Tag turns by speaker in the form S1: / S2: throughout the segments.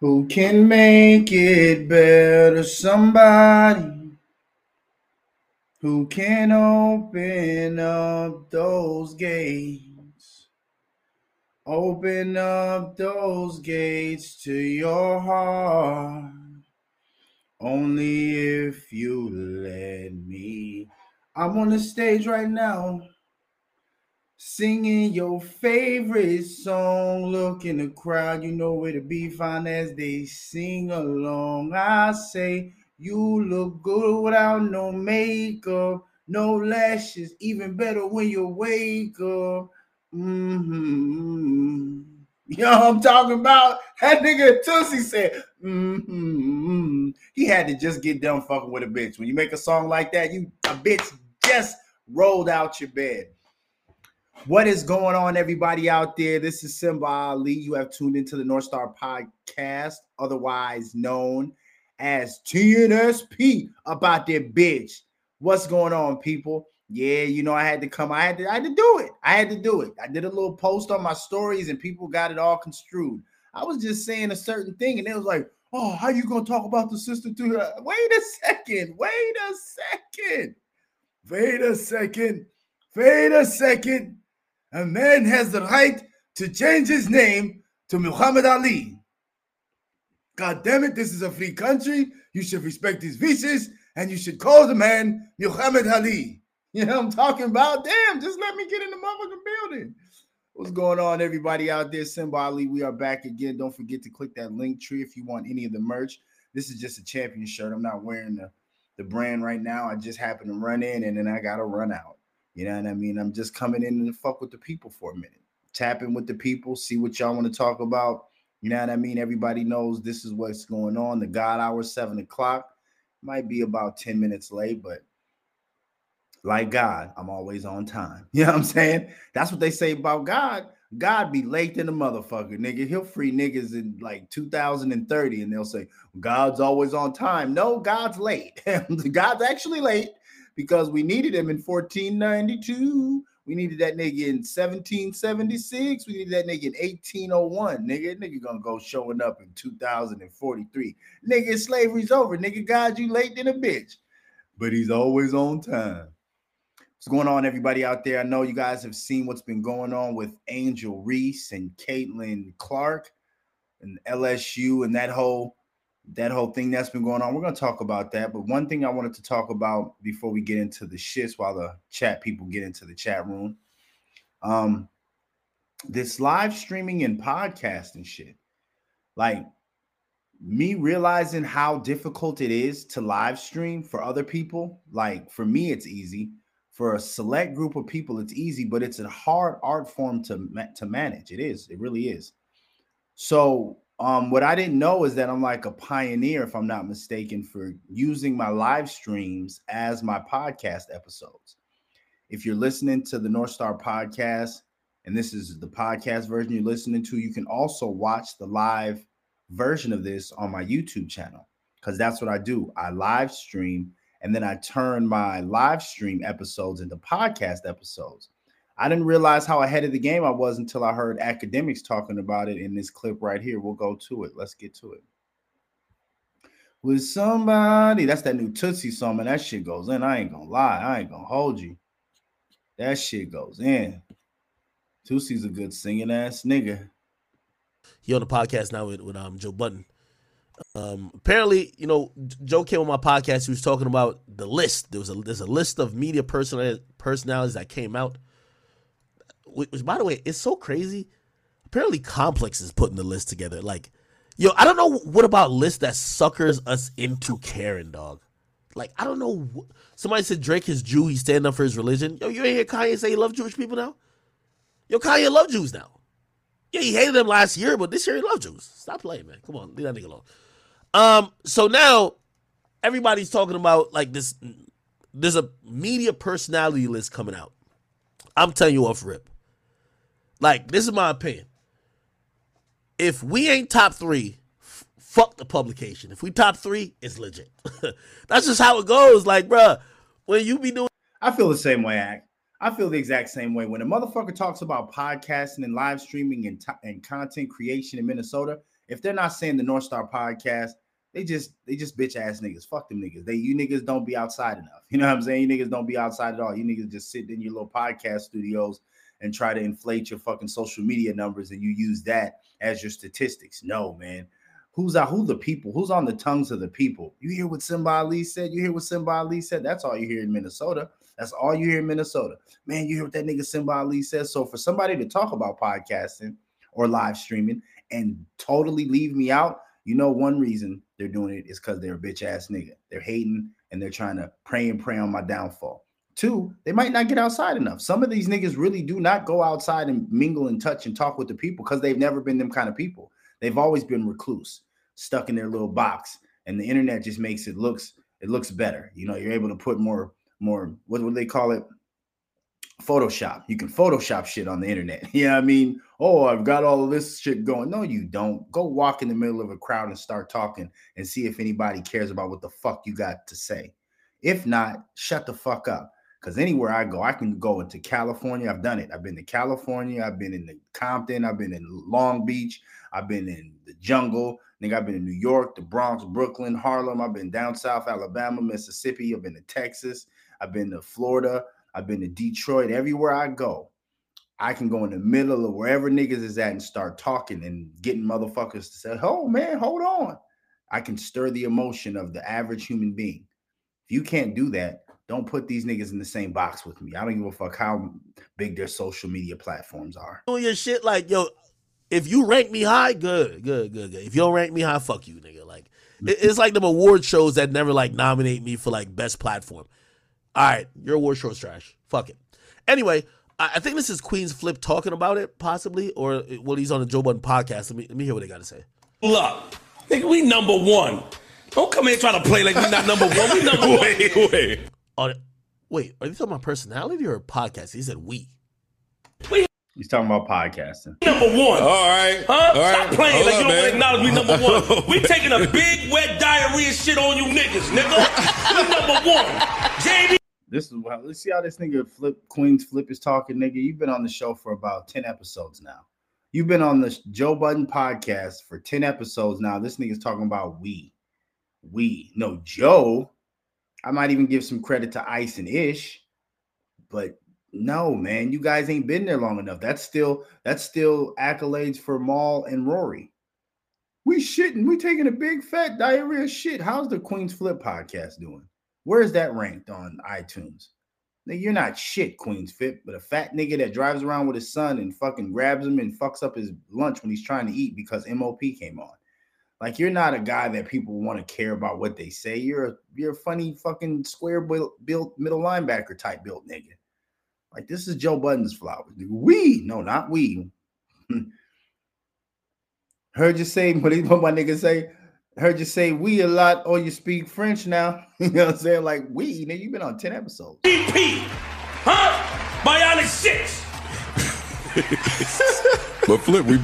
S1: Who can make it better? Somebody who can open up those gates. Open up those gates to your heart. Only if you let me. I'm on the stage right now singing your favorite song. Look in the crowd, you know where to be found as they sing along. I say, You look good without no makeup, no lashes, even better when you wake up. Mm-hmm. You know what I'm talking about? That nigga Toosii said, mm-hmm. He had to just get done fucking with a bitch. When you make a song like that, you a bitch just rolled out your bed. What is going on, everybody out there? This is Simba Ali. You have tuned into the North Star Podcast, otherwise known as TNSP about that bitch. What's going on, people? Yeah, you know, I had to come. I had to, I had to do it. I had to do it. I did a little post on my stories and people got it all construed. I was just saying a certain thing, and it was like, oh, how are you gonna talk about the sister to her? Wait a second, wait a second, wait a second, wait a second a man has the right to change his name to Muhammad Ali. God damn it, this is a free country. You should respect his wishes and you should call the man Muhammad Ali. You know I'm talking about? Damn, just let me get in the motherfucking building. What's going on, everybody out there? Simba Ali, we are back again. Don't forget to click that link tree if you want any of the merch. This is just a champion shirt. I'm not wearing the, the brand right now. I just happen to run in and then I got to run out. You know what I mean? I'm just coming in and fuck with the people for a minute, tapping with the people, see what y'all want to talk about. You know what I mean? Everybody knows this is what's going on. The God hour, seven o'clock, might be about 10 minutes late, but like God, I'm always on time. You know what I'm saying? That's what they say about God. God be late than a motherfucker, nigga. He'll free niggas in like 2030 and they'll say, God's always on time. No, God's late. God's actually late because we needed him in 1492. We needed that nigga in 1776. We needed that nigga in 1801. Nigga, nigga gonna go showing up in 2043. Nigga, slavery's over. Nigga, God, you late than a bitch. But he's always on time. What's going on, everybody out there? I know you guys have seen what's been going on with Angel Reese and Caitlin Clark and LSU and that whole that whole thing that's been going on. We're going to talk about that. But one thing I wanted to talk about before we get into the shits while the chat people get into the chat room. Um, this live streaming and podcasting shit. Like me realizing how difficult it is to live stream for other people. Like for me, it's easy. For a select group of people, it's easy, but it's a hard art form to, to manage. It is. It really is. So um, what I didn't know is that I'm like a pioneer, if I'm not mistaken, for using my live streams as my podcast episodes. If you're listening to the North Star podcast, and this is the podcast version you're listening to, you can also watch the live version of this on my YouTube channel because that's what I do. I live stream and then I turn my live stream episodes into podcast episodes. I didn't realize how ahead of the game I was until I heard Akademiks talking about it in this clip right here. We'll go to it. Let's get to it. With somebody, that's that new Toosii song, that shit goes in. I ain't gonna lie, I ain't gonna hold you. That shit goes in. Toosii's a good singing ass nigga.
S2: He on the podcast now with, with um Joe Budden. Um, apparently, you know, Joe came on my podcast. He was talking about the list. There was a there's a list of media personalities personalities that came out which by the way, it's so crazy. Apparently, Complex is putting the list together. Like, yo, I don't know what about list that suckers us into caring, dog. Like, I don't know. Somebody said Drake is Jew. He's standing up for his religion. Yo, you ain't hear Kanye say he love Jewish people now? Yo, Kanye love Jews now. Yeah, he hated them last year, but this year he love Jews. Stop playing, man. Come on, leave that nigga alone. Um, so now everybody's talking about like this. There's a media personality list coming out. I'm telling you off rip. Like, this is my opinion. If we ain't top three, f- fuck the publication. If we top three, it's legit. That's just how it goes. Like, bruh, when you be doing.
S1: I feel the same way, Act. I feel the exact same way. When a motherfucker talks about podcasting and live streaming and, t- and content creation in Minnesota, If they're not saying the North Star podcast, they just they just bitch ass niggas. Fuck them niggas. They you niggas don't be outside enough. You know what I'm saying? You niggas don't be outside at all. You niggas just sitting in your little podcast studios and try to inflate your fucking social media numbers and you use that as your statistics. No, man. Who's out? Who the people? Who's on the tongues of the people? You hear what Simba Ali said? You hear what Simba Ali said? That's all you hear in Minnesota. That's all you hear in Minnesota. Man, you hear what that nigga Simba Ali says. So for somebody to talk about podcasting or live streaming and totally leave me out, you know, one reason they're doing it is because they're a bitch ass nigga. They're hating and they're trying to pray and pray on my downfall. Two, they might not get outside enough. Some of these niggas really do not go outside and mingle and touch and talk with the people because they've never been them kind of people. They've always been recluse, stuck in their little box, and the internet just makes it looks it looks better. You know, you're able to put more more what would they call it? Photoshop. You can Photoshop shit on the internet. Yeah, I mean, oh, I've got all of this shit going. No, you don't. Go walk in the middle of a crowd and start talking and see if anybody cares about what the fuck you got to say. If not, shut the fuck up. Because anywhere I go, I can go into California. I've done it. I've been to California. I've been in the Compton. I've been in Long Beach. I've been in the jungle. Think I've been in New York, the Bronx, Brooklyn, Harlem. I've been down south, Alabama, Mississippi. I've been to Texas. I've been to Florida. I've been to Detroit. Everywhere I go, I can go in the middle of wherever niggas is at and start talking and getting motherfuckers to say, "Oh man, hold on." I can stir the emotion of the average human being. If you can't do that, don't put these niggas in the same box with me. I don't give a fuck how big their social media platforms are.
S2: Doing your shit like yo, if you rank me high, good, good, good, good. If you don't rank me high, fuck you, nigga. Like mm. it's like them award shows that never like nominate me for like best platform. All right, your award show's trash. Fuck it. Anyway, I think this is Queenzflip talking about it, possibly, or uh, well, he's on the Joe Budden podcast. Let me let me hear what they got to say.
S3: Look, nigga, we number one. Don't come here trying to play like we not number one. We number one.
S4: Wait, wait.
S2: Wait, are you talking about personality or podcast? He said we.
S1: We He's talking about podcasting.
S3: Number one.
S4: All right.
S3: Huh?
S4: All
S3: Stop
S4: right.
S3: playing
S4: Hold
S3: like
S4: up,
S3: you don't
S4: man.
S3: acknowledge we number one. we taking a big wet diarrhea shit on you niggas, nigga. we number one. JB.
S1: This is well, let's see how this nigga flip Queenzflip is talking, nigga. You've been on the show for about 10 episodes now. You've been on the Joe Budden podcast for 10 episodes now. This nigga's talking about we. We. No, Joe. I might even give some credit to Ice and Ish, but no, man, you guys ain't been there long enough. That's still that's still accolades for Mal and Rory. We shitting, we taking a big fat diarrhea shit. How's the Queenzflip podcast doing? Where's that ranked on iTunes? Nigga, you're not shit, Queenzflip, but a fat nigga that drives around with his son and fucking grabs him and fucks up his lunch when he's trying to eat because MOP came on. Like you're not a guy that people want to care about what they say. You're a you're a funny fucking square built, built middle linebacker type built nigga. Like this is Joe Budden's flowers. We no, not we. Heard you say what, my nigga say. Heard you say we a lot, or you speak French now. you know what I'm saying? Like we, nigga, you've been on 10 episodes.
S3: BP. Huh? Bionic 6.
S4: But flip, we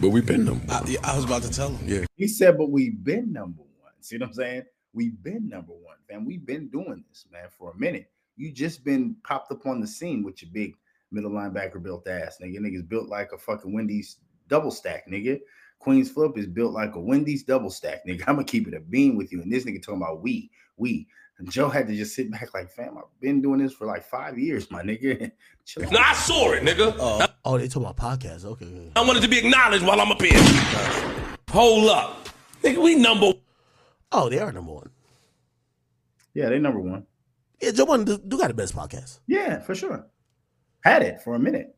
S4: but we been them.
S5: I, I was about to tell him.
S4: Yeah.
S1: He said, but we've been number one. See what I'm saying? We've been number one, man. We've been doing this, man, for a minute. You just been popped up on the scene with your big middle linebacker built ass, nigga. Nigga's built like a fucking Wendy's double stack, nigga. Queenzflip is built like a Wendy's double stack, nigga. I'm gonna keep it a bean with you. And this nigga talking about we, we. And Joe had to just sit back like, fam, I've been doing this for like five years, my nigga. Chill out.
S3: I saw it, nigga.
S2: Oh, oh they talking about podcasts. Okay. okay.
S3: I wanted to be acknowledged while I'm up here. Hold up. Nigga, we number
S2: Oh, they are number one.
S1: Yeah, they number one.
S2: Yeah, Joe Budden do, do got the best podcast.
S1: Yeah, for sure. Had it for a minute.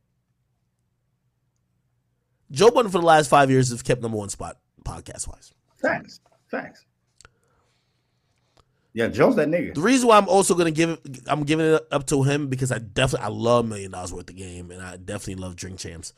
S2: Joe Budden for the last five years has kept number one spot podcast wise.
S1: Thanks. Facts. Yeah, Joe's that nigga.
S2: The reason why I'm also gonna give it, I'm giving it up to him because I definitely I love Million Dollars Worth of Game and I definitely love Drink Champs.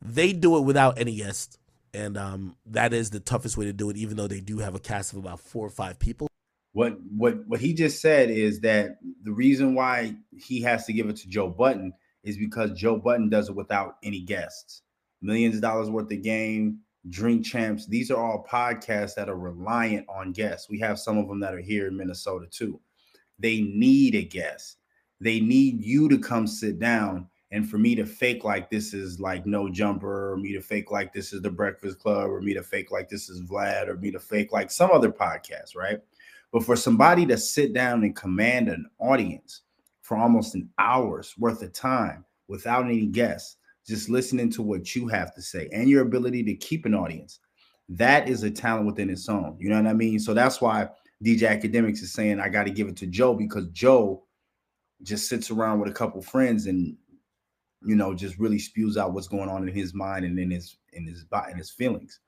S2: They do it without any guests, and um, that is the toughest way to do it. Even though they do have a cast of about four or five people.
S1: What what what he just said is that the reason why he has to give it to Joe Budden is because Joe Budden does it without any guests. Millions of dollars worth of game, Drink Champs. These are all podcasts that are reliant on guests. We have some of them that are here in Minnesota too. They need a guest. They need you to come sit down And for me to fake like this is like no jumper, or me to fake like this is the Breakfast Club, or me to fake like this is Vlad, or me to fake like some other podcast, right? But for somebody to sit down and command an audience for almost an hour's worth of time without any guests, just listening to what you have to say and your ability to keep an audience, that is a talent within its own. You know what I mean? So that's why DJ Akademiks is saying I got to give it to Joe because Joe just sits around with a couple friends and you know just really spews out what's going on in his mind and in his in his in his feelings.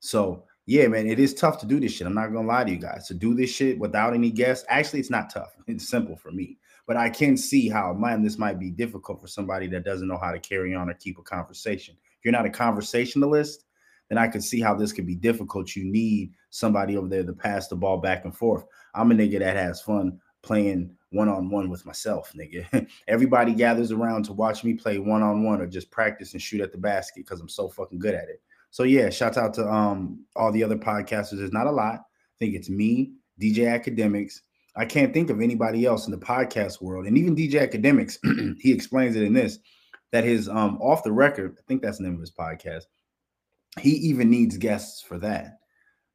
S1: So yeah, man, it is tough to do this shit. I'm not gonna lie to you guys. To do this shit without any guests, actually, it's not tough. It's simple for me. But I can see how man, this might be difficult for somebody that doesn't know how to carry on or keep a conversation. If you're not a conversationalist, then I can see how this could be difficult. You need somebody over there to pass the ball back and forth. I'm a nigga that has fun playing one on one with myself, nigga. Everybody gathers around to watch me play one on one or just practice and shoot at the basket because I'm so fucking good at it. So yeah, shout out to um all the other podcasters. There's not a lot. I think it's me, DJ Akademiks. I can't think of anybody else in the podcast world, and even DJ Akademiks, he explains it in this that his um off the record. I think that's the name of his podcast. He even needs guests for that.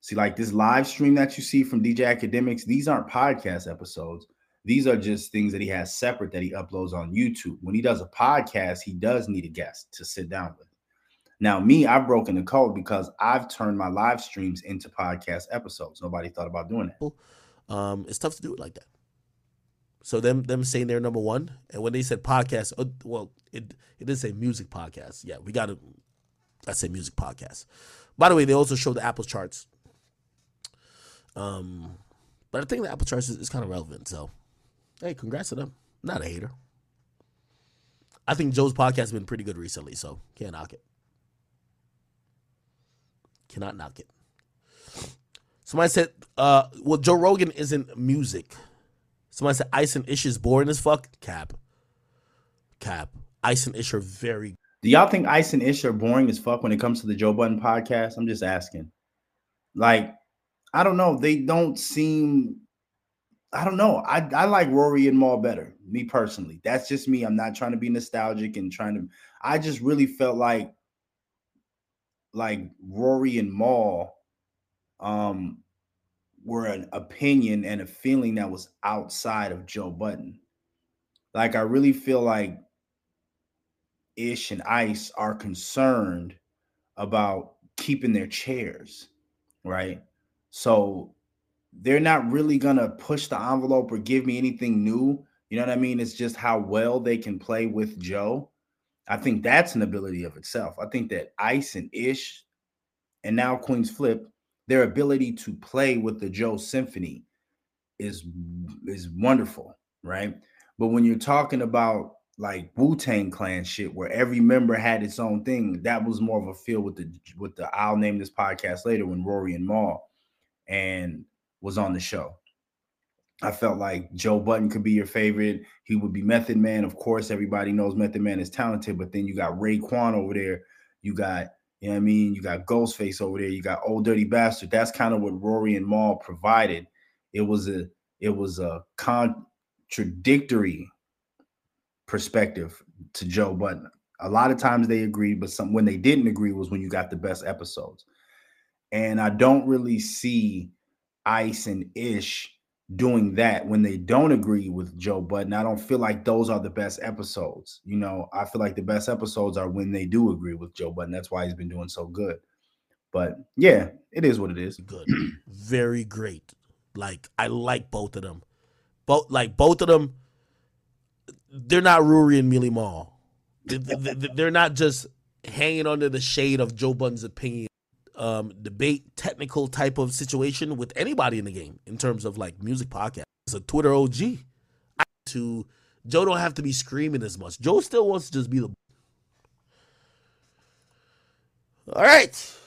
S1: See, like this live stream that you see from DJ Akademiks, these aren't podcast episodes. These are just things that he has separate that he uploads on YouTube. When he does a podcast, he does need a guest to sit down with. Now, me, I've broken the code because I've turned my live streams into podcast episodes. Nobody thought about doing that.
S2: Um, it's tough to do it like that. So them them saying they're number one, and when they said podcast, uh, well, it it did say music podcast. Yeah, we got to. I say music podcast. By the way, they also show the Apple charts. Um, but I think the Apple charts is, is kind of relevant. So, hey, congrats to them. Not a hater. I think Joe's podcast has been pretty good recently, so can't knock it. Cannot knock it. Somebody said, uh, well, Joe Rogan isn't music. Somebody said Ice and Ish is boring as fuck. Cap. Cap. Ice and Ish are very
S1: Do y'all think Ice and Ish are boring as fuck when it comes to the Joe Budden podcast? I'm just asking. Like, I don't know. They don't seem. I don't know. I, I like Rory and Mal better, me personally. That's just me. I'm not trying to be nostalgic and trying to. I just really felt like like Rory and Mal um were an opinion and a feeling that was outside of Joe Budden. Like I really feel like Ish and Ice are concerned about keeping their chairs, right? So they're not really gonna push the envelope or give me anything new. You know what I mean? It's just how well they can play with Joe. I think that's an ability of itself. I think that Ice and Ish and now Queenzflip, their ability to play with the Joe Symphony is is wonderful, right? But when you're talking about like Wu Tang Clan shit, where every member had its own thing, that was more of a feel with the with the. I'll name this podcast later when Rory and Mal and was on the show. I felt like Joe Budden could be your favorite. He would be Method Man. Of course, everybody knows Method Man is talented, but then you got Raekwon over there. You got, you know what I mean? You got Ghostface over there. You got Old Dirty Bastard. That's kind of what Rory and Mal provided. It was a it was a contradictory perspective to Joe Budden. A lot of times they agreed, but some when they didn't agree was when you got the best episodes. And I don't really see Ice and Ish doing that when they don't agree with Joe Budden. I don't feel like those are the best episodes. You know, I feel like the best episodes are when they do agree with Joe Budden. That's why he's been doing so good. But yeah, it is what it is.
S2: good. Very great. Like I like both of them. Both like both of them. They're not Rory and Millie Mall. They're not just hanging under the shade of Joe Budden's opinion um, debate technical type of situation with anybody in the game in terms of like music podcast. It's a Twitter OG. I, to Joe don't have to be screaming as much. Joe still wants to just be the. All right,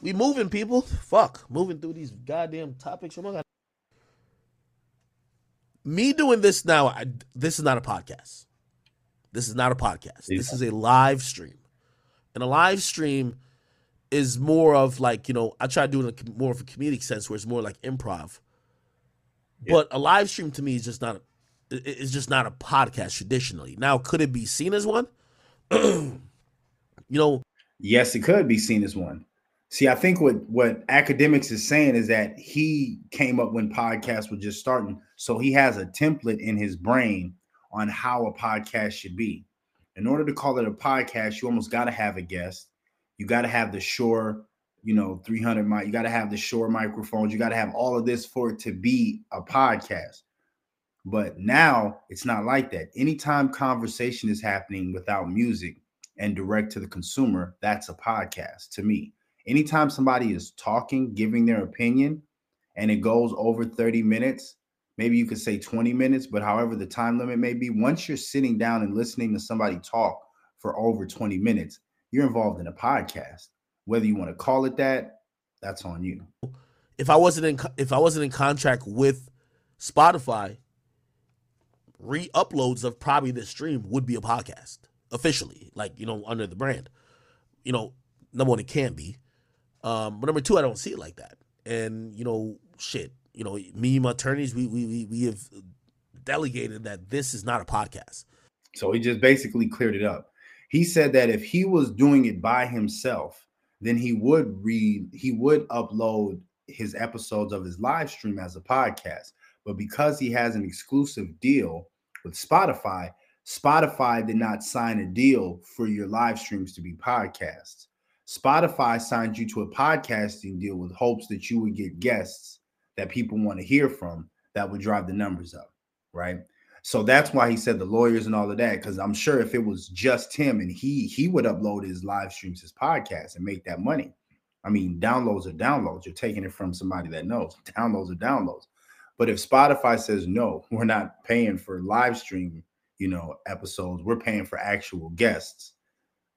S2: we moving people. Fuck, moving through these goddamn topics. Oh. Me doing this now. I, this is not a podcast. This is not a podcast. This is a live stream. And a live stream is more of like you know I try to do it in a more of a comedic sense where it's more like improv. Yeah. But a live stream to me is just not a, it's just not a podcast traditionally. Now, could it be seen as one? you know,
S1: Yes, it could be seen as one. See, I think what what Akademiks is saying is that he came up when podcasts were just starting, so he has a template in his brain on how a podcast should be. In order to call it a podcast, you almost got to have a guest. You got to have the Shure, you know, 300 mic. You got to have the Shure microphones. You got to have all of this for it to be a podcast. But now it's not like that. Anytime conversation is happening without music and direct to the consumer, that's a podcast to me. Anytime somebody is talking, giving their opinion, and it goes over 30 minutes, maybe you could say 20 minutes, but however the time limit may be, once you're sitting down and listening to somebody talk for over 20 minutes, you're involved in a podcast. Whether you want to call it that, that's on you.
S2: if I wasn't in if I wasn't in contract with Spotify, re-uploads of probably this stream would be a podcast officially, like you know, under the brand. You know, number one, it can be. Um, but number two, I don't see it like that. And you know, shit, you know, me and my attorneys, we we we, we have delegated that this is not a podcast.
S1: So he just basically cleared it up. He said that if he was doing it by himself, then he would read, he would upload his episodes of his live stream as a podcast. But because he has an exclusive deal with Spotify, Spotify did not sign a deal for your live streams to be podcasts. Spotify signed you to a podcasting deal with hopes that you would get guests that people want to hear from that would drive the numbers up, right? So that's why he said the lawyers and all of that. Because I'm sure if it was just him and he he would upload his live streams, his podcast, and make that money. I mean, downloads are downloads. You're taking it from somebody that knows. Downloads are downloads. But if Spotify says no, we're not paying for live stream, you know, episodes, we're paying for actual guests,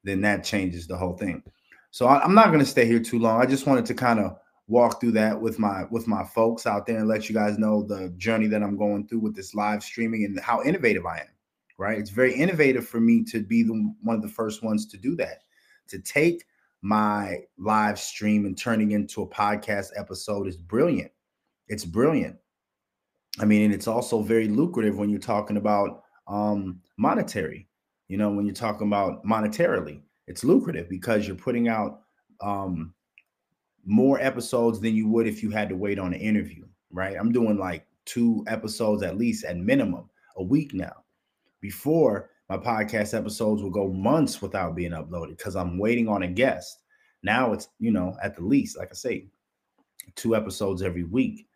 S1: then that changes the whole thing. So I, I'm not going to stay here too long. I just wanted to kind of walk through that with my with my folks out there and let you guys know the journey that I'm going through with this live streaming and how innovative I am. Right? It's very innovative for me to be the one of the first ones to do that. To take my live stream and turning into a podcast episode is brilliant. It's brilliant. I mean, and it's also very lucrative when you're talking about um monetary. You know, when you're talking about monetarily, it's lucrative because you're putting out um more episodes than you would if you had to wait on an interview, right? I'm doing like two episodes at least at minimum a week now. Before my podcast episodes will go months without being uploaded because I'm waiting on a guest. Now it's, you know, at the least, like I say, two episodes every week.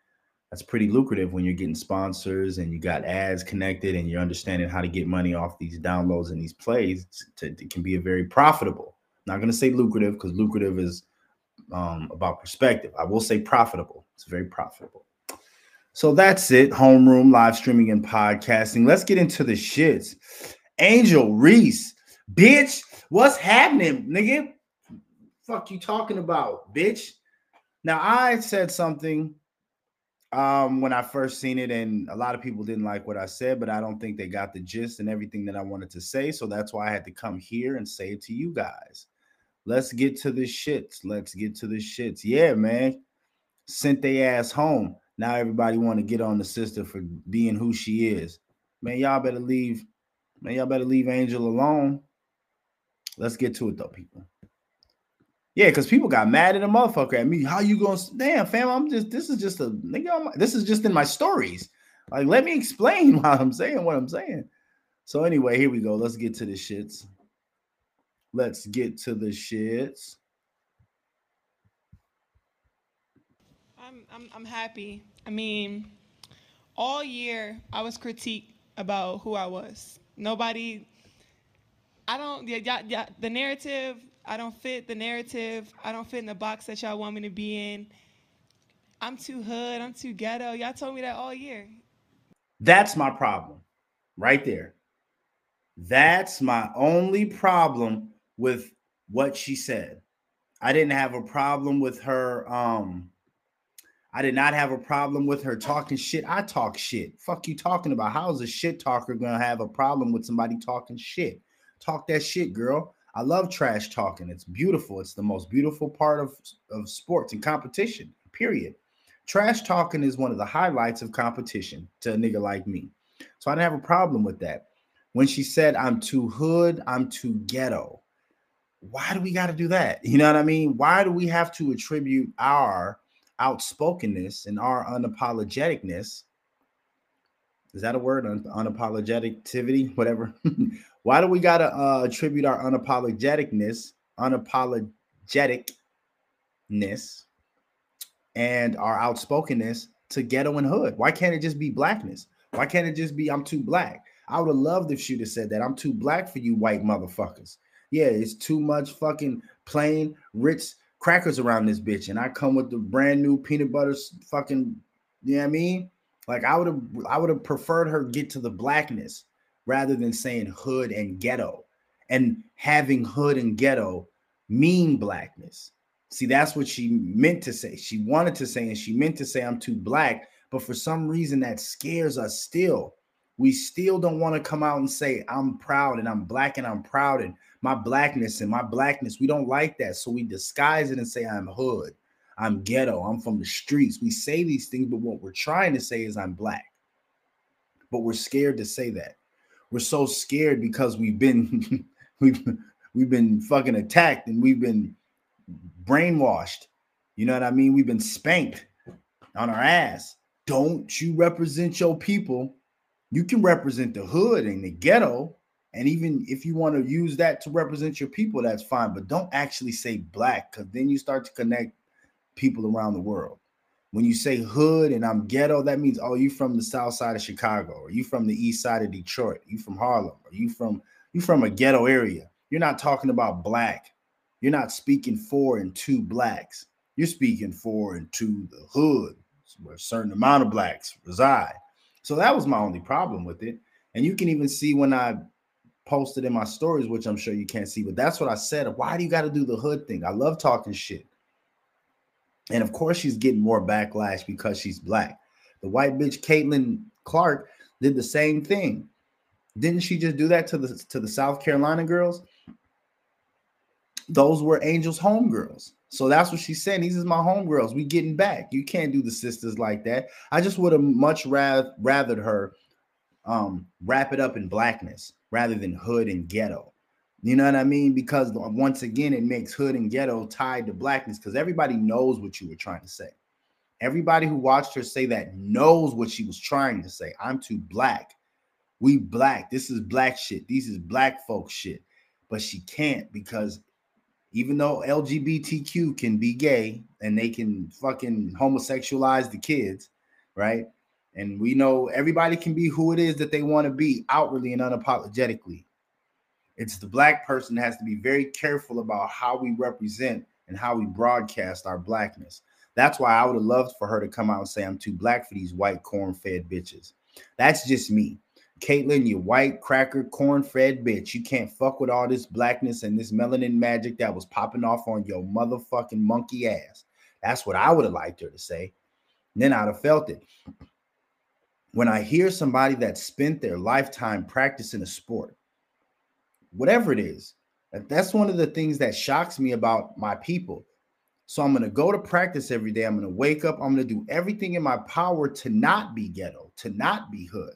S1: That's pretty lucrative when you're getting sponsors and you got ads connected and you're understanding how to get money off these downloads and these plays. It can be a very profitable. not going to say lucrative because lucrative is um, about perspective. I will say profitable. It's very profitable. So that's it. Homeroom, live streaming, and podcasting. Let's get into the shits. Angel Reese, bitch, what's happening, nigga? Fuck you talking about, bitch? Now I said something um when I first seen it, and a lot of people didn't like what I said, but I don't think they got the gist and everything that I wanted to say. So that's why I had to come here and say it to you guys. Let's get to the shits. Let's get to the shits. Yeah, man. Sent they ass home. Now everybody want to get on the sister for being who she is. Man, y'all better leave. Man, y'all better leave Angel alone. Let's get to it though, people. Yeah, because people got mad at a motherfucker at me. How you going? Damn, fam. I'm just. This is just a nigga. This is just in my stories. Like, let me explain why I'm saying what I'm saying. So anyway, here we go. Let's get to the shits. Let's get to the shits.
S5: I'm, I'm, I'm happy. I mean, all year I was critiqued about who I was. Nobody, I don't, yeah, yeah, yeah, the narrative, I don't fit the narrative. I don't fit in the box that y'all want me to be in. I'm too hood. I'm too ghetto. Y'all told me that all year.
S1: That's my problem right there. That's my only problem with what she said. I didn't have a problem with her. Um, I did not have a problem with her talking shit. I talk shit. Fuck you talking about? How is a shit talker gonna have a problem with somebody talking shit? Talk that shit, girl. I love trash talking. It's beautiful. It's the most beautiful part of, of sports and competition, period. Trash talking is one of the highlights of competition to a nigga like me. So I didn't have a problem with that. when she said, I'm too hood, I'm too ghetto. Why do we got to do that? You know what I mean? Why do we have to attribute our outspokenness and our unapologeticness? Is that a word? Un- unapologeticity, whatever. Why do we got to uh, attribute our unapologeticness, unapologeticness, and our outspokenness to ghetto and hood? Why can't it just be blackness? Why can't it just be I'm too black? I would have loved if she'd have said that. I'm too black for you white motherfuckers. Yeah, it's too much fucking plain Ritz crackers around this bitch. And I come with the brand new peanut butter fucking, you know what I mean? Like I would have I would have preferred her get to the blackness rather than saying hood and ghetto and having hood and ghetto mean blackness. See, that's what she meant to say. She wanted to say, and she meant to say, I'm too black. But for some reason, that scares us still. We still don't want to come out and say, I'm proud and I'm black and I'm proud and my blackness and my blackness. We don't like that. So we disguise it and say, I'm hood, I'm ghetto, I'm from the streets. We say these things, but what we're trying to say is, I'm black. But we're scared to say that. We're so scared because we've been we've we've been fucking attacked and we've been brainwashed. You know what I mean? We've been spanked on our ass. Don't you represent your people? You can represent the hood and the ghetto. And even if you want to use that to represent your people, that's fine. But don't actually say black because then you start to connect people around the world. When you say hood and I'm ghetto, that means, oh, you from the south side of Chicago, or you from the east side of Detroit, you from Harlem, or you from you from a ghetto area. You're not talking about black. You're not speaking for and to blacks. You're speaking for and to the hood, where a certain amount of blacks reside. So that was my only problem with it. And you can even see when I posted in my stories, which I'm sure you can't see, but that's what I said. Why do you got to do the hood thing? I love talking shit. And of course, she's getting more backlash because she's black. The white bitch Caitlin Clark did the same thing. Didn't she just do that to the to the South Carolina girls? Those were Angel's homegirls. So that's what she's saying. These is my homegirls. We getting back. You can't do the sisters like that. I just would have much rather rathered her um wrap it up in blackness rather than hood and ghetto. You know what I mean? Because once again, it makes hood and ghetto tied to blackness because everybody knows what you were trying to say. Everybody who watched her say that knows what she was trying to say. I'm too black. We black. This is black shit. These is black folk shit. But she can't because even though LGBTQ can be gay and they can fucking homosexualize the kids, right? And we know everybody can be who it is that they want to be outwardly and unapologetically. It's the black person that has to be very careful about how we represent and how we broadcast our blackness. That's why I would have loved for her to come out and say, I'm too black for these white corn fed bitches. That's just me. Caitlin, you white cracker corn fed bitch. You can't fuck with all this blackness and this melanin magic that was popping off on your motherfucking monkey ass. That's what I would have liked her to say. And then I'd have felt it. When I hear somebody that spent their lifetime practicing a sport, whatever it is. That's one of the things that shocks me about my people. So I'm going to go to practice every day. I'm going to wake up. I'm going to do everything in my power to not be ghetto, to not be hood.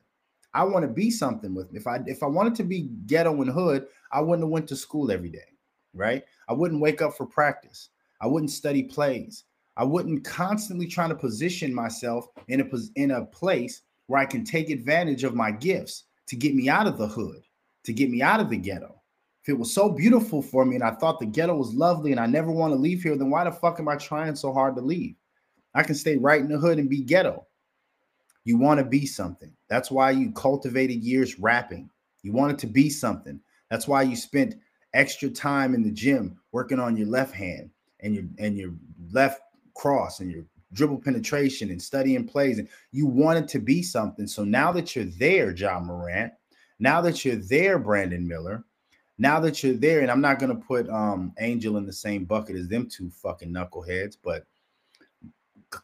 S1: I want to be something with me. If I if I wanted to be ghetto and hood, I wouldn't have went to school every day, right? I wouldn't wake up for practice. I wouldn't study plays. I wouldn't constantly trying to position myself in a in a place where I can take advantage of my gifts to get me out of the hood to get me out of the ghetto. If it was so beautiful for me and I thought the ghetto was lovely and I never want to leave here, then why the fuck am I trying so hard to leave? I can stay right in the hood and be ghetto. You want to be something. That's why you cultivated years rapping. You wanted to be something. That's why you spent extra time in the gym working on your left hand and your and your left cross and your dribble penetration and studying plays. And you wanted to be something. So now that you're there, Ja Morant, now that you're there, Brandon Miller, now that you're there, and I'm not gonna put um Angel in the same bucket as them two fucking knuckleheads, but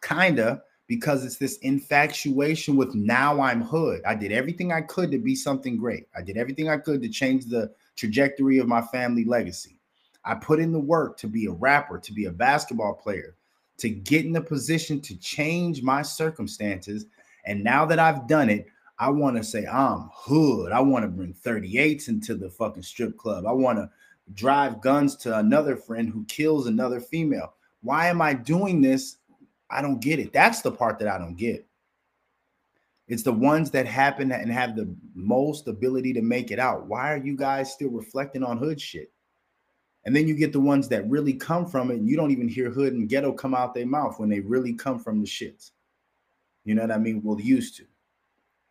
S1: kinda because it's this infatuation with now I'm hood. I did everything I could to be something great. I did everything I could to change the trajectory of my family legacy. I put in the work to be a rapper, to be a basketball player, to get in a position to change my circumstances. And now that I've done it, I want to say I'm hood. I want to bring 38s into the fucking strip club. I want to drive guns to another friend who kills another female. Why am I doing this? I don't get it. That's the part that I don't get. It's the ones that happen and have the most ability to make it out. Why are you guys still reflecting on hood shit? And then you get the ones that really come from it, and you don't even hear hood and ghetto come out their mouth when they really come from the shits. You know what I mean? Well, used to.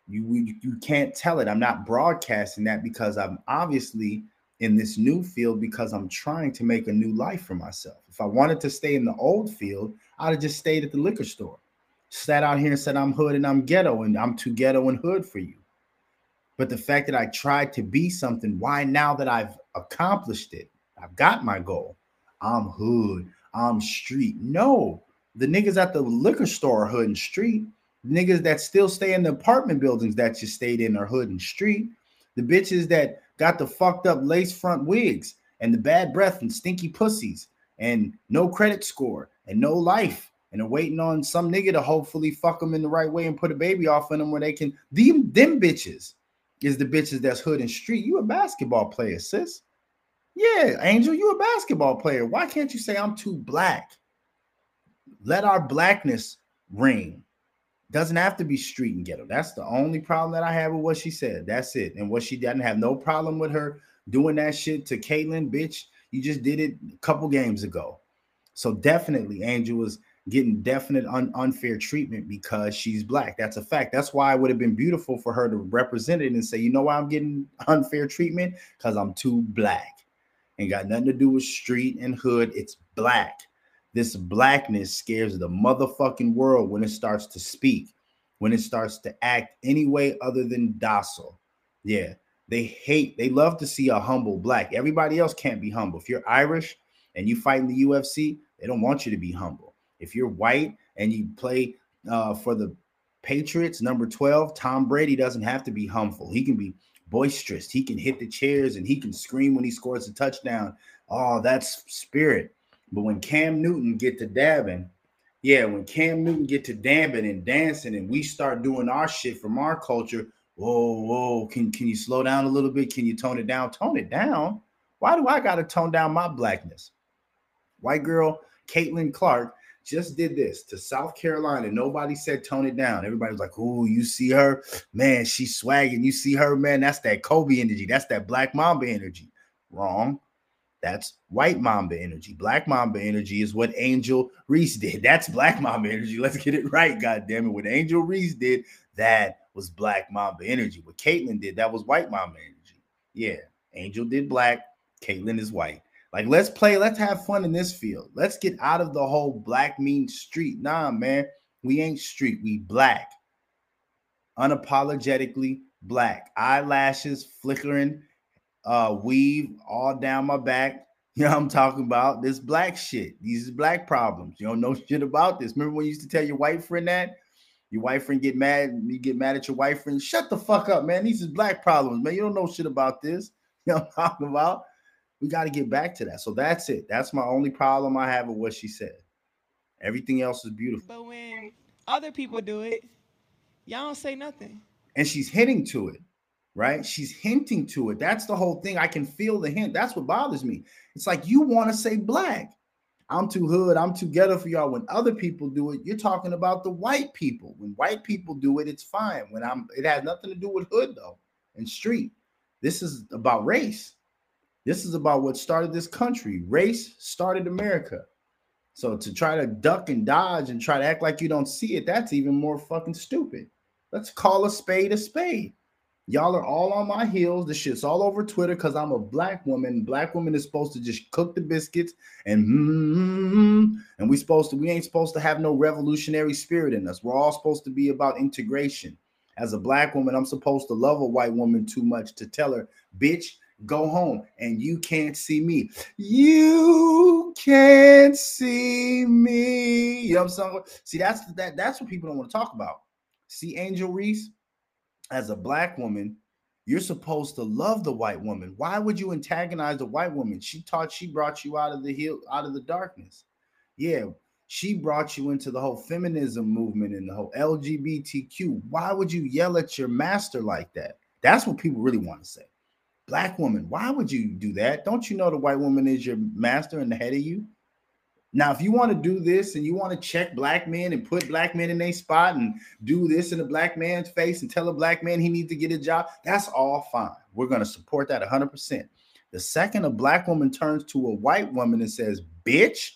S1: You, you you can't tell it. I'm not broadcasting that because I'm obviously in this new field because I'm trying to make a new life for myself. If I wanted to stay in the old field, I'd have just stayed at the liquor store, sat out here and said I'm hood and I'm ghetto and I'm too ghetto and hood for you. But the fact that I tried to be something, why now that I've accomplished it, I've got my goal, I'm hood, I'm street. No, the niggas at the liquor store hood and street niggas that still stay in the apartment buildings that you stayed in are hood and street. The bitches that got the fucked up lace front wigs and the bad breath and stinky pussies and no credit score and no life and are waiting on some nigga to hopefully fuck them in the right way and put a baby off in them where they can them them bitches is the bitches that's hood and street. You a basketball player, sis. Yeah, Angel, you're a basketball player. Why can't you say I'm too black? Let our blackness ring. Doesn't have to be street and ghetto. That's the only problem that I have with what she said. That's it. And what she doesn't have no problem with her doing that shit to Caitlin, bitch. You just did it a couple games ago. So definitely Angel was getting definite un- unfair treatment because she's black. That's a fact. That's why it would have been beautiful for her to represent it and say, you know why I'm getting unfair treatment? Because I'm too black. Ain't got nothing to do with street and hood. It's black. This blackness scares the motherfucking world when it starts to speak, when it starts to act any way other than docile. Yeah, they hate, they love to see a humble black. Everybody else can't be humble. If you're Irish and you fight in the UFC, they don't want you to be humble. If you're white and you play uh, for the Patriots, number 12, Tom Brady doesn't have to be humble. He can be boisterous. He can hit the chairs and he can scream when he scores a touchdown. Oh, that's spirit. But when Cam Newton get to dabbing, yeah, when Cam Newton get to dabbing and dancing, and we start doing our shit from our culture, whoa, whoa, can can you slow down a little bit? Can you tone it down? Tone it down. Why do I gotta tone down my blackness? White girl Caitlin Clark just did this to South Carolina. Nobody said tone it down. Everybody was like, "Oh, you see her, man? She's swagging. You see her, man? That's that Kobe energy. That's that Black Mamba energy." Wrong. That's white mamba energy. Black mamba energy is what Angel Reese did. That's black mamba energy. Let's get it right. God damn it. What Angel Reese did, that was black mamba energy. What Caitlin did, that was white mamba energy. Yeah. Angel did black. Caitlin is white. Like, let's play, let's have fun in this field. Let's get out of the whole black mean street. Nah, man. We ain't street. We black. Unapologetically black. Eyelashes flickering uh weave all down my back. You know I'm talking about? This black shit. These is black problems. You don't know shit about this. Remember when you used to tell your white friend that? Your white friend get mad, you get mad at your white friend. Shut the fuck up, man. These is black problems, man. You don't know shit about this. You know I'm talking about? We got to get back to that. So that's it. That's my only problem I have with what she said. Everything else is beautiful.
S5: But when other people do it, y'all don't say nothing.
S1: And she's hitting to it right? She's hinting to it. That's the whole thing. I can feel the hint. That's what bothers me. It's like you want to say black. I'm too hood. I'm too ghetto for y'all. When other people do it, you're talking about the white people. When white people do it, it's fine. When I'm, it has nothing to do with hood though and street. This is about race. This is about what started this country. Race started America. So to try to duck and dodge and try to act like you don't see it, that's even more fucking stupid. Let's call a spade a spade. Y'all are all on my heels. The shit's all over Twitter because I'm a black woman. Black woman is supposed to just cook the biscuits and mm, and we supposed to we ain't supposed to have no revolutionary spirit in us. We're all supposed to be about integration. As a black woman, I'm supposed to love a white woman too much to tell her, bitch, go home and you can't see me. You can't see me. You know what I'm saying? See, that's that that's what people don't want to talk about. See, Angel Reese as a black woman, you're supposed to love the white woman. Why would you antagonize the white woman? She taught she brought you out of the hill, out of the darkness. Yeah, She brought you into the whole feminism movement and the whole LGBTQ. Why would you yell at your master like that? That's what people really want to say. Black woman, why would you do that? Don't you know the white woman is your master and the head of you? Now, if you want to do this and you want to check black men and put black men in their spot and do this in a black man's face and tell a black man he needs to get a job, that's all fine. We're going to support that 100%. The second a black woman turns to a white woman and says, bitch,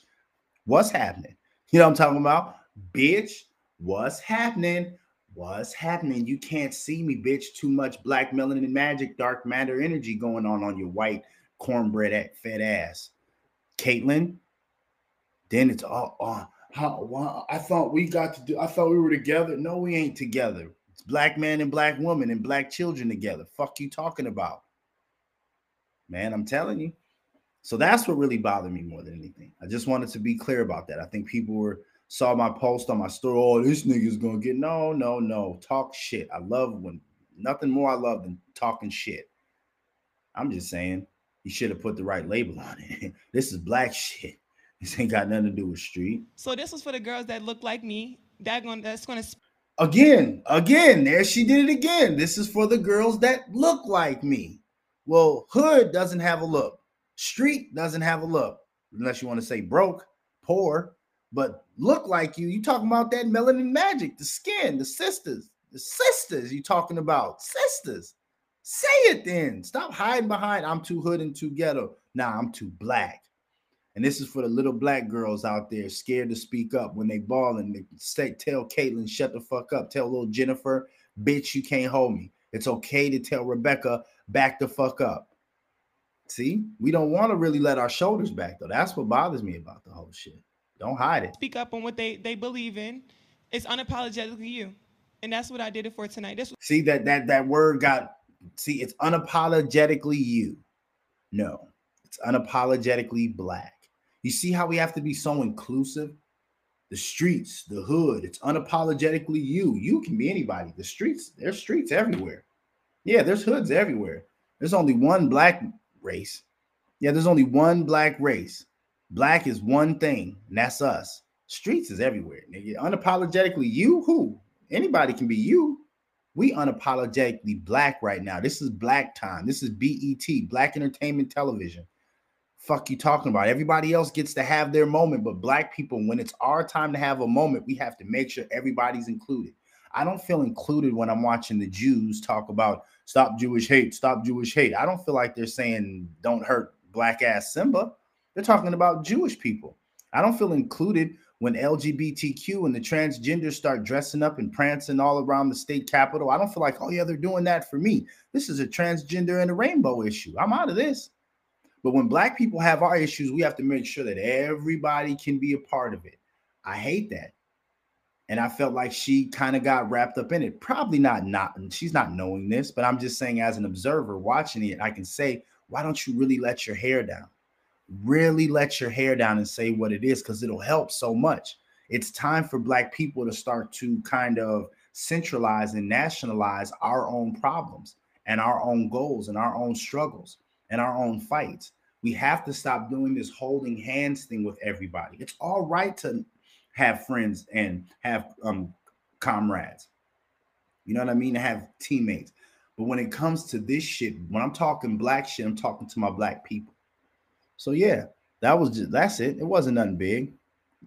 S1: what's happening? You know what I'm talking about? Bitch, what's happening? What's happening? You can't see me, bitch. Too much black melanin magic, dark matter energy going on on your white cornbread fed ass. Caitlin, then it's all on. How, wow, I thought we got to do, I thought we were together. No, we ain't together. It's black man and black woman and black children together. Fuck you talking about? Man, I'm telling you. So that's what really bothered me more than anything. I just wanted to be clear about that. I think people were saw my post on my story. Oh, this nigga's gonna get no, no, no. Talk shit. I love when nothing more I love than talking shit. I'm just saying you should have put the right label on it. this is black shit. This ain't got nothing to do with street.
S5: So this was for the girls that look like me. That going that's gonna
S1: again, again. There she did it again. This is for the girls that look like me. Well, hood doesn't have a look. Street doesn't have a look, unless you want to say broke, poor, but look like you. You talking about that melanin magic, the skin, the sisters, the sisters. You talking about sisters? Say it then. Stop hiding behind. I'm too hood and too ghetto. Nah, I'm too black. And this is for the little black girls out there scared to speak up when they balling. They say, tell Caitlin, shut the fuck up. Tell little Jennifer, bitch, you can't hold me. It's okay to tell Rebecca, back the fuck up. See, we don't want to really let our shoulders back though. That's what bothers me about the whole shit. Don't hide it.
S5: Speak up on what they they believe in. It's unapologetically you, and that's what I did it for tonight. This
S1: see that that that word got see. It's unapologetically you. No, it's unapologetically black. You see how we have to be so inclusive? The streets, the hood, it's unapologetically you. You can be anybody. The streets, there's streets everywhere. Yeah, there's hoods everywhere. There's only one black race. Yeah, there's only one black race. Black is one thing, and that's us. Streets is everywhere, nigga. Unapologetically, you who? Anybody can be you. We unapologetically black right now. This is black time. This is BET, Black Entertainment Television fuck you talking about? Everybody else gets to have their moment, but black people, when it's our time to have a moment, we have to make sure everybody's included. I don't feel included when I'm watching the Jews talk about stop Jewish hate, stop Jewish hate. I don't feel like they're saying don't hurt black ass Simba. They're talking about Jewish people. I don't feel included when LGBTQ and the transgenders start dressing up and prancing all around the state capitol. I don't feel like, oh yeah, they're doing that for me. This is a transgender and a rainbow issue. I'm out of this. But when black people have our issues, we have to make sure that everybody can be a part of it. I hate that. And I felt like she kind of got wrapped up in it. Probably not not she's not knowing this, but I'm just saying as an observer watching it, I can say, why don't you really let your hair down? Really let your hair down and say what it is because it'll help so much. It's time for black people to start to kind of centralize and nationalize our own problems and our own goals and our own struggles and our own fights. We have to stop doing this holding hands thing with everybody. It's all right to have friends and have um, comrades. You know what I mean? To have teammates. But when it comes to this shit, when I'm talking black shit, I'm talking to my black people. So yeah, that was just that's it. It wasn't nothing big.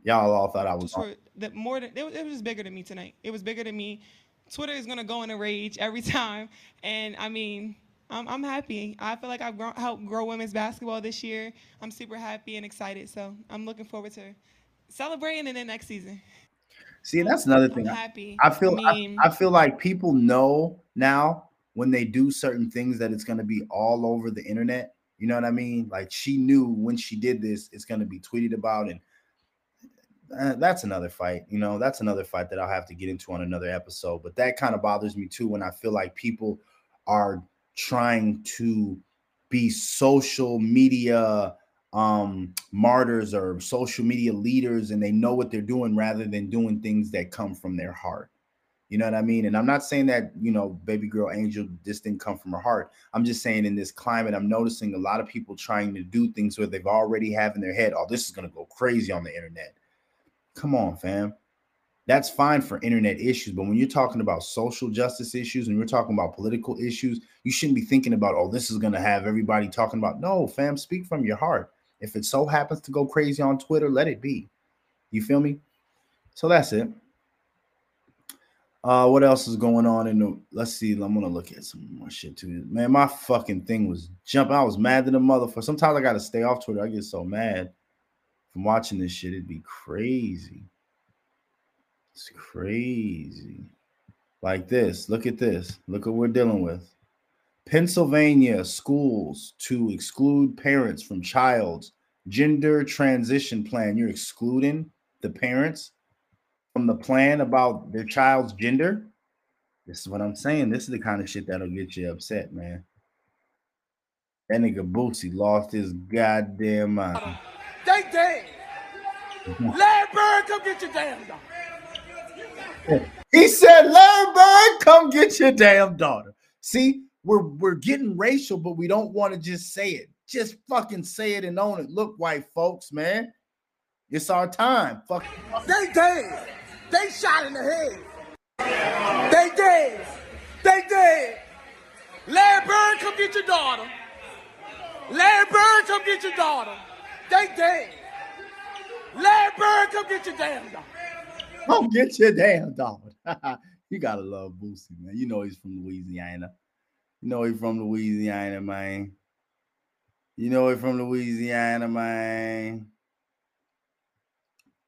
S1: Y'all all thought I was
S5: the more than it was it was bigger than me tonight. It was bigger than me. Twitter is gonna go in a rage every time, and I mean, I'm, I'm happy. I feel like I've grown, helped grow women's basketball this year. I'm super happy and excited. So I'm looking forward to celebrating in the next season.
S1: See, that's another thing. I'm happy. I, I feel I, mean, I, I feel like people know now when they do certain things that it's going to be all over the internet. You know what I mean? Like she knew when she did this, it's going to be tweeted about, and uh, that's another fight. You know, that's another fight that I'll have to get into on another episode. But that kind of bothers me too when I feel like people are trying to be social media um martyrs or social media leaders and they know what they're doing rather than doing things that come from their heart you know what i mean and i'm not saying that you know baby girl angel this didn't come from her heart i'm just saying in this climate i'm noticing a lot of people trying to do things where they've already have in their head oh this is going to go crazy on the internet Come on, fam. That's fine for internet issues, but when you're talking about social justice issues and you're talking about political issues, you shouldn't be thinking about, oh, this is gonna have everybody talking about. No, fam, speak from your heart. If it so happens to go crazy on Twitter, let it be. You feel me? So that's it. Uh, what else is going on in the? Let's see. I'm gonna look at some more shit too. Man, my fucking thing was jumping. I was mad to the motherfucker. Sometimes I gotta stay off Twitter. I get so mad from watching this shit. It'd be crazy. It's crazy. Like this. Look at this. Look what we're dealing with. Pennsylvania schools to exclude parents from child's gender transition plan. You're excluding the parents from the plan about their child's gender. This is what I'm saying. This is the kind of shit that'll get you upset, man. That nigga Boosie lost his goddamn mind.
S6: Uh, they dead. Larry Bird, come get your damn dog.
S1: He said, Larry Bird, come get your damn daughter. See, we're we're getting racial, but we don't want to just say it. Just fucking say it and own it. Look, white folks, man. It's our time. Fuck.
S6: They dead. They shot in the head. They dead. They dead. Larry Bird, come get your daughter. Larry Bird, come get your daughter. They dead. Larry Bird, come get your damn daughter.
S1: Come get your damn daughter. you gotta love Boosie, man. You know he's from Louisiana. You know he's from Louisiana, man. You know he's from Louisiana, man.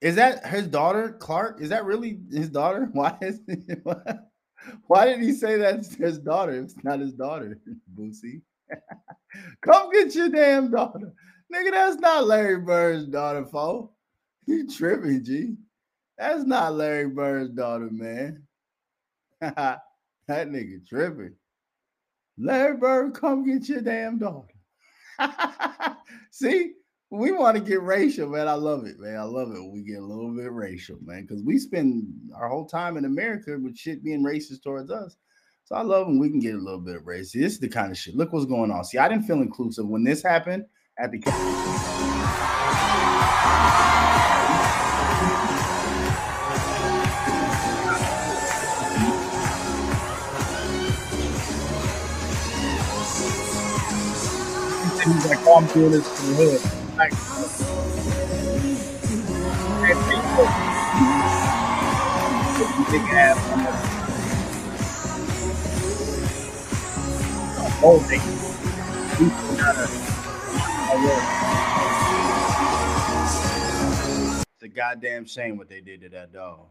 S1: Is that his daughter, Clark? Is that really his daughter? Why is why did he say that's his daughter? It's not his daughter, Boosie. Come get your damn daughter. Nigga, that's not Larry Bird's daughter, fo. You tripping, G. That's not Larry Bird's daughter, man. that nigga tripping. Larry Bird, come get your damn daughter. See, we want to get racial, man. I love it, man. I love it we get a little bit racial, man, because we spend our whole time in America with shit being racist towards us. So I love when we can get a little bit of racist. This is the kind of shit. Look what's going on. See, I didn't feel inclusive when this happened at the. He's like, oh, I'm doing this for the hood. Like, and people, big ass. People gotta, it's a goddamn shame what they did to that dog.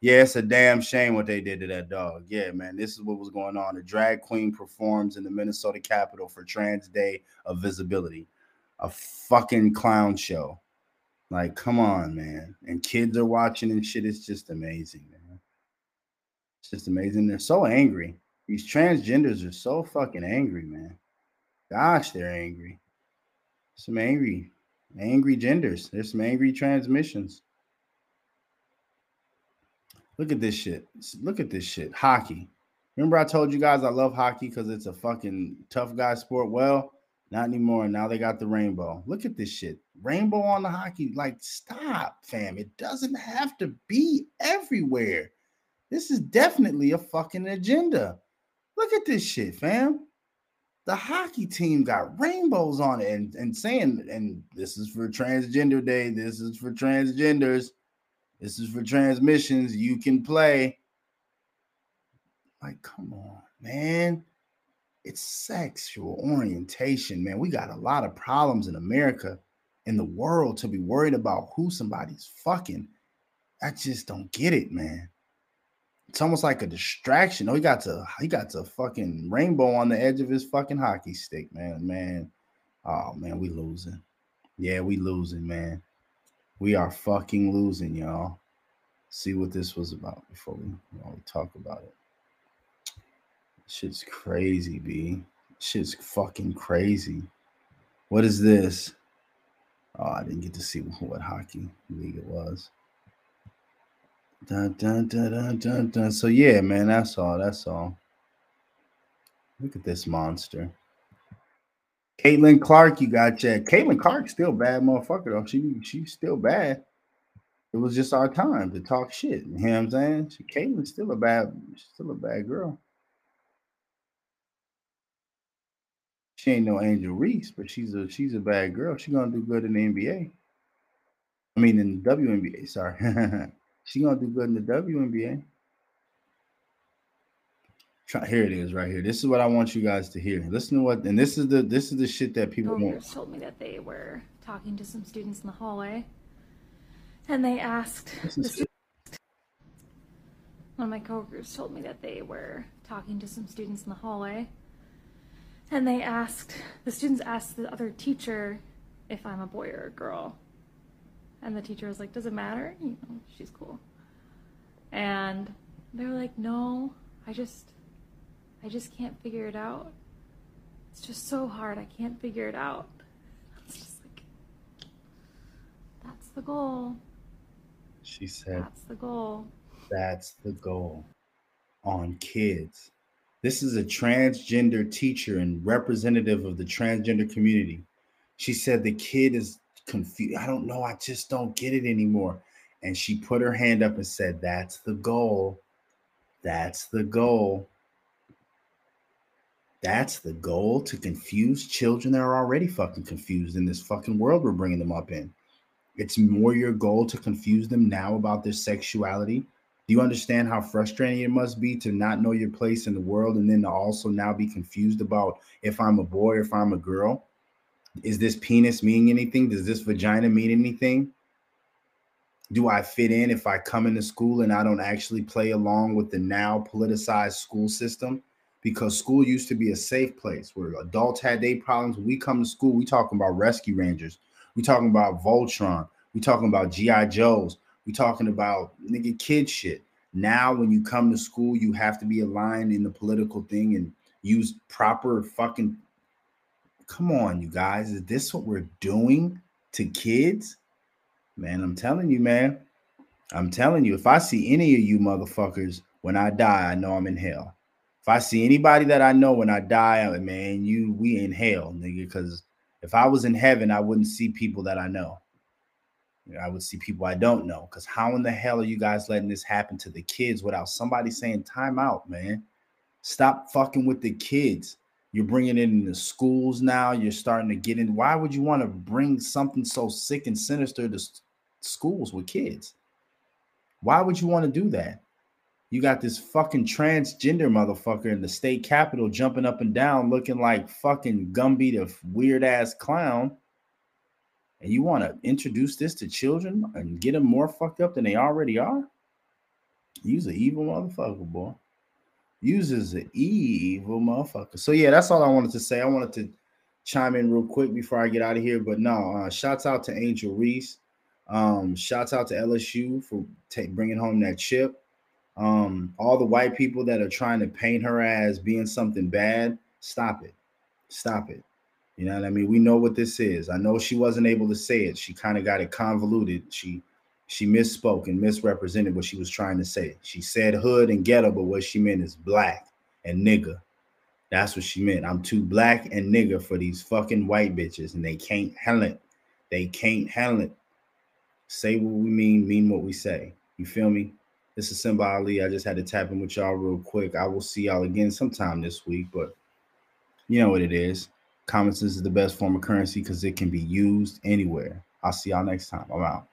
S1: Yeah, it's a damn shame what they did to that dog. Yeah, man, this is what was going on. A drag queen performs in the Minnesota Capitol for Trans Day of Visibility, a fucking clown show. Like, come on, man. And kids are watching and shit. It's just amazing, man. It's just amazing. They're so angry. These transgenders are so fucking angry, man. Gosh, they're angry. Some angry, angry genders. There's some angry transmissions. Look at this shit. Look at this shit. Hockey. Remember, I told you guys I love hockey because it's a fucking tough guy sport. Well, not anymore. Now they got the rainbow. Look at this shit. Rainbow on the hockey. Like, stop, fam. It doesn't have to be everywhere. This is definitely a fucking agenda. Look at this shit, fam. The hockey team got rainbows on it and, and saying, and this is for transgender day. This is for transgenders. This is for transmissions. You can play. Like, come on, man. It's sexual orientation, man. We got a lot of problems in America, in the world, to be worried about who somebody's fucking. I just don't get it, man. It's almost like a distraction. Oh, he got to he got to fucking rainbow on the edge of his fucking hockey stick, man. Man, oh man, we losing. Yeah, we losing, man. We are fucking losing, y'all. See what this was about before we, we talk about it. Shit's crazy, B. Shit's fucking crazy. What is this? Oh, I didn't get to see what hockey league it was. Dun, dun, dun, dun, dun, dun. So yeah, man, that's all. That's all. Look at this monster. Caitlin Clark, you got checked. Caitlin Clark still bad motherfucker though. She she's still bad. it was just our time to talk shit. You know what I'm saying? She Caitlin's still a bad, still a bad girl. She ain't no Angel Reese, but she's a she's a bad girl. She gonna do good in the NBA. I mean in the WNBA, sorry. she gonna do good in the WNBA. Try, here it is right here. This is what I want you guys to hear. Listen to what and this is the this is the shit that people want.
S7: coworkers told me that they were talking to some students in the hallway, and they asked. The one of my coworkers told me that they were talking to some students in the hallway, and they asked the students asked the other teacher if I'm a boy or a girl, and the teacher was like, "Does it matter? You know, she's cool." And they were like, "No, I just, I just can't figure it out." It's just so hard. I can't figure it out. It's just like, that's the goal.
S1: She said
S7: That's the goal.
S1: That's the goal on kids. This is a transgender teacher and representative of the transgender community. She said the kid is confused. I don't know. I just don't get it anymore. And she put her hand up and said, That's the goal. That's the goal. That's the goal to confuse children that are already fucking confused in this fucking world we're bringing them up in. It's more your goal to confuse them now about their sexuality. Do you understand how frustrating it must be to not know your place in the world and then to also now be confused about if I'm a boy or if I'm a girl? Is this penis mean anything? Does this vagina mean anything? Do I fit in if I come into school and I don't actually play along with the now politicized school system? Because school used to be a safe place where adults had their problems. When we come to school, we talking about rescue rangers. We talking about Voltron. We talking about GI Joes. We talking about nigga kid shit. Now, when you come to school, you have to be aligned in the political thing and use proper fucking. Come on, you guys. Is this what we're doing to kids? Man, I'm telling you, man. I'm telling you, if I see any of you motherfuckers when I die, I know I'm in hell. If I see anybody that I know when I die, I- man, you we in hell, nigga. Because if I was in heaven, I wouldn't see people that I know. I would see people I don't know. Because how in the hell are you guys letting this happen to the kids without somebody saying time out, man? Stop fucking with the kids. You're bringing it in the schools now. You're starting to get in. Why would you want to bring something so sick and sinister to schools with kids? Why would you want to do that? You got this fucking transgender motherfucker in the state capitol jumping up and down, looking like fucking Gumby, the weird ass clown. And you want to introduce this to children and get them more fucked up than they already are? You's an evil motherfucker, boy. You's is an evil motherfucker. So yeah, that's all I wanted to say. I wanted to chime in real quick before I get out of here. But no, uh, shouts out to Angel Reese. Um, shouts out to LSU for ta- bringing home that chip. Um, all the white people that are trying to paint her as being something bad, stop it. Stop it. You know what I mean? We know what this is. I know she wasn't able to say it. She kind of got it convoluted. She she misspoke and misrepresented what she was trying to say. She said hood and ghetto, but what she meant is black and nigga. That's what she meant. I'm too black and nigga for these fucking white bitches, and they can't handle it. They can't handle it. Say what we mean, mean what we say. You feel me? This is Simba Ali. I just had to tap in with y'all real quick. I will see y'all again sometime this week, but you know what it is. Common sense is the best form of currency because it can be used anywhere. I'll see y'all next time. I'm out.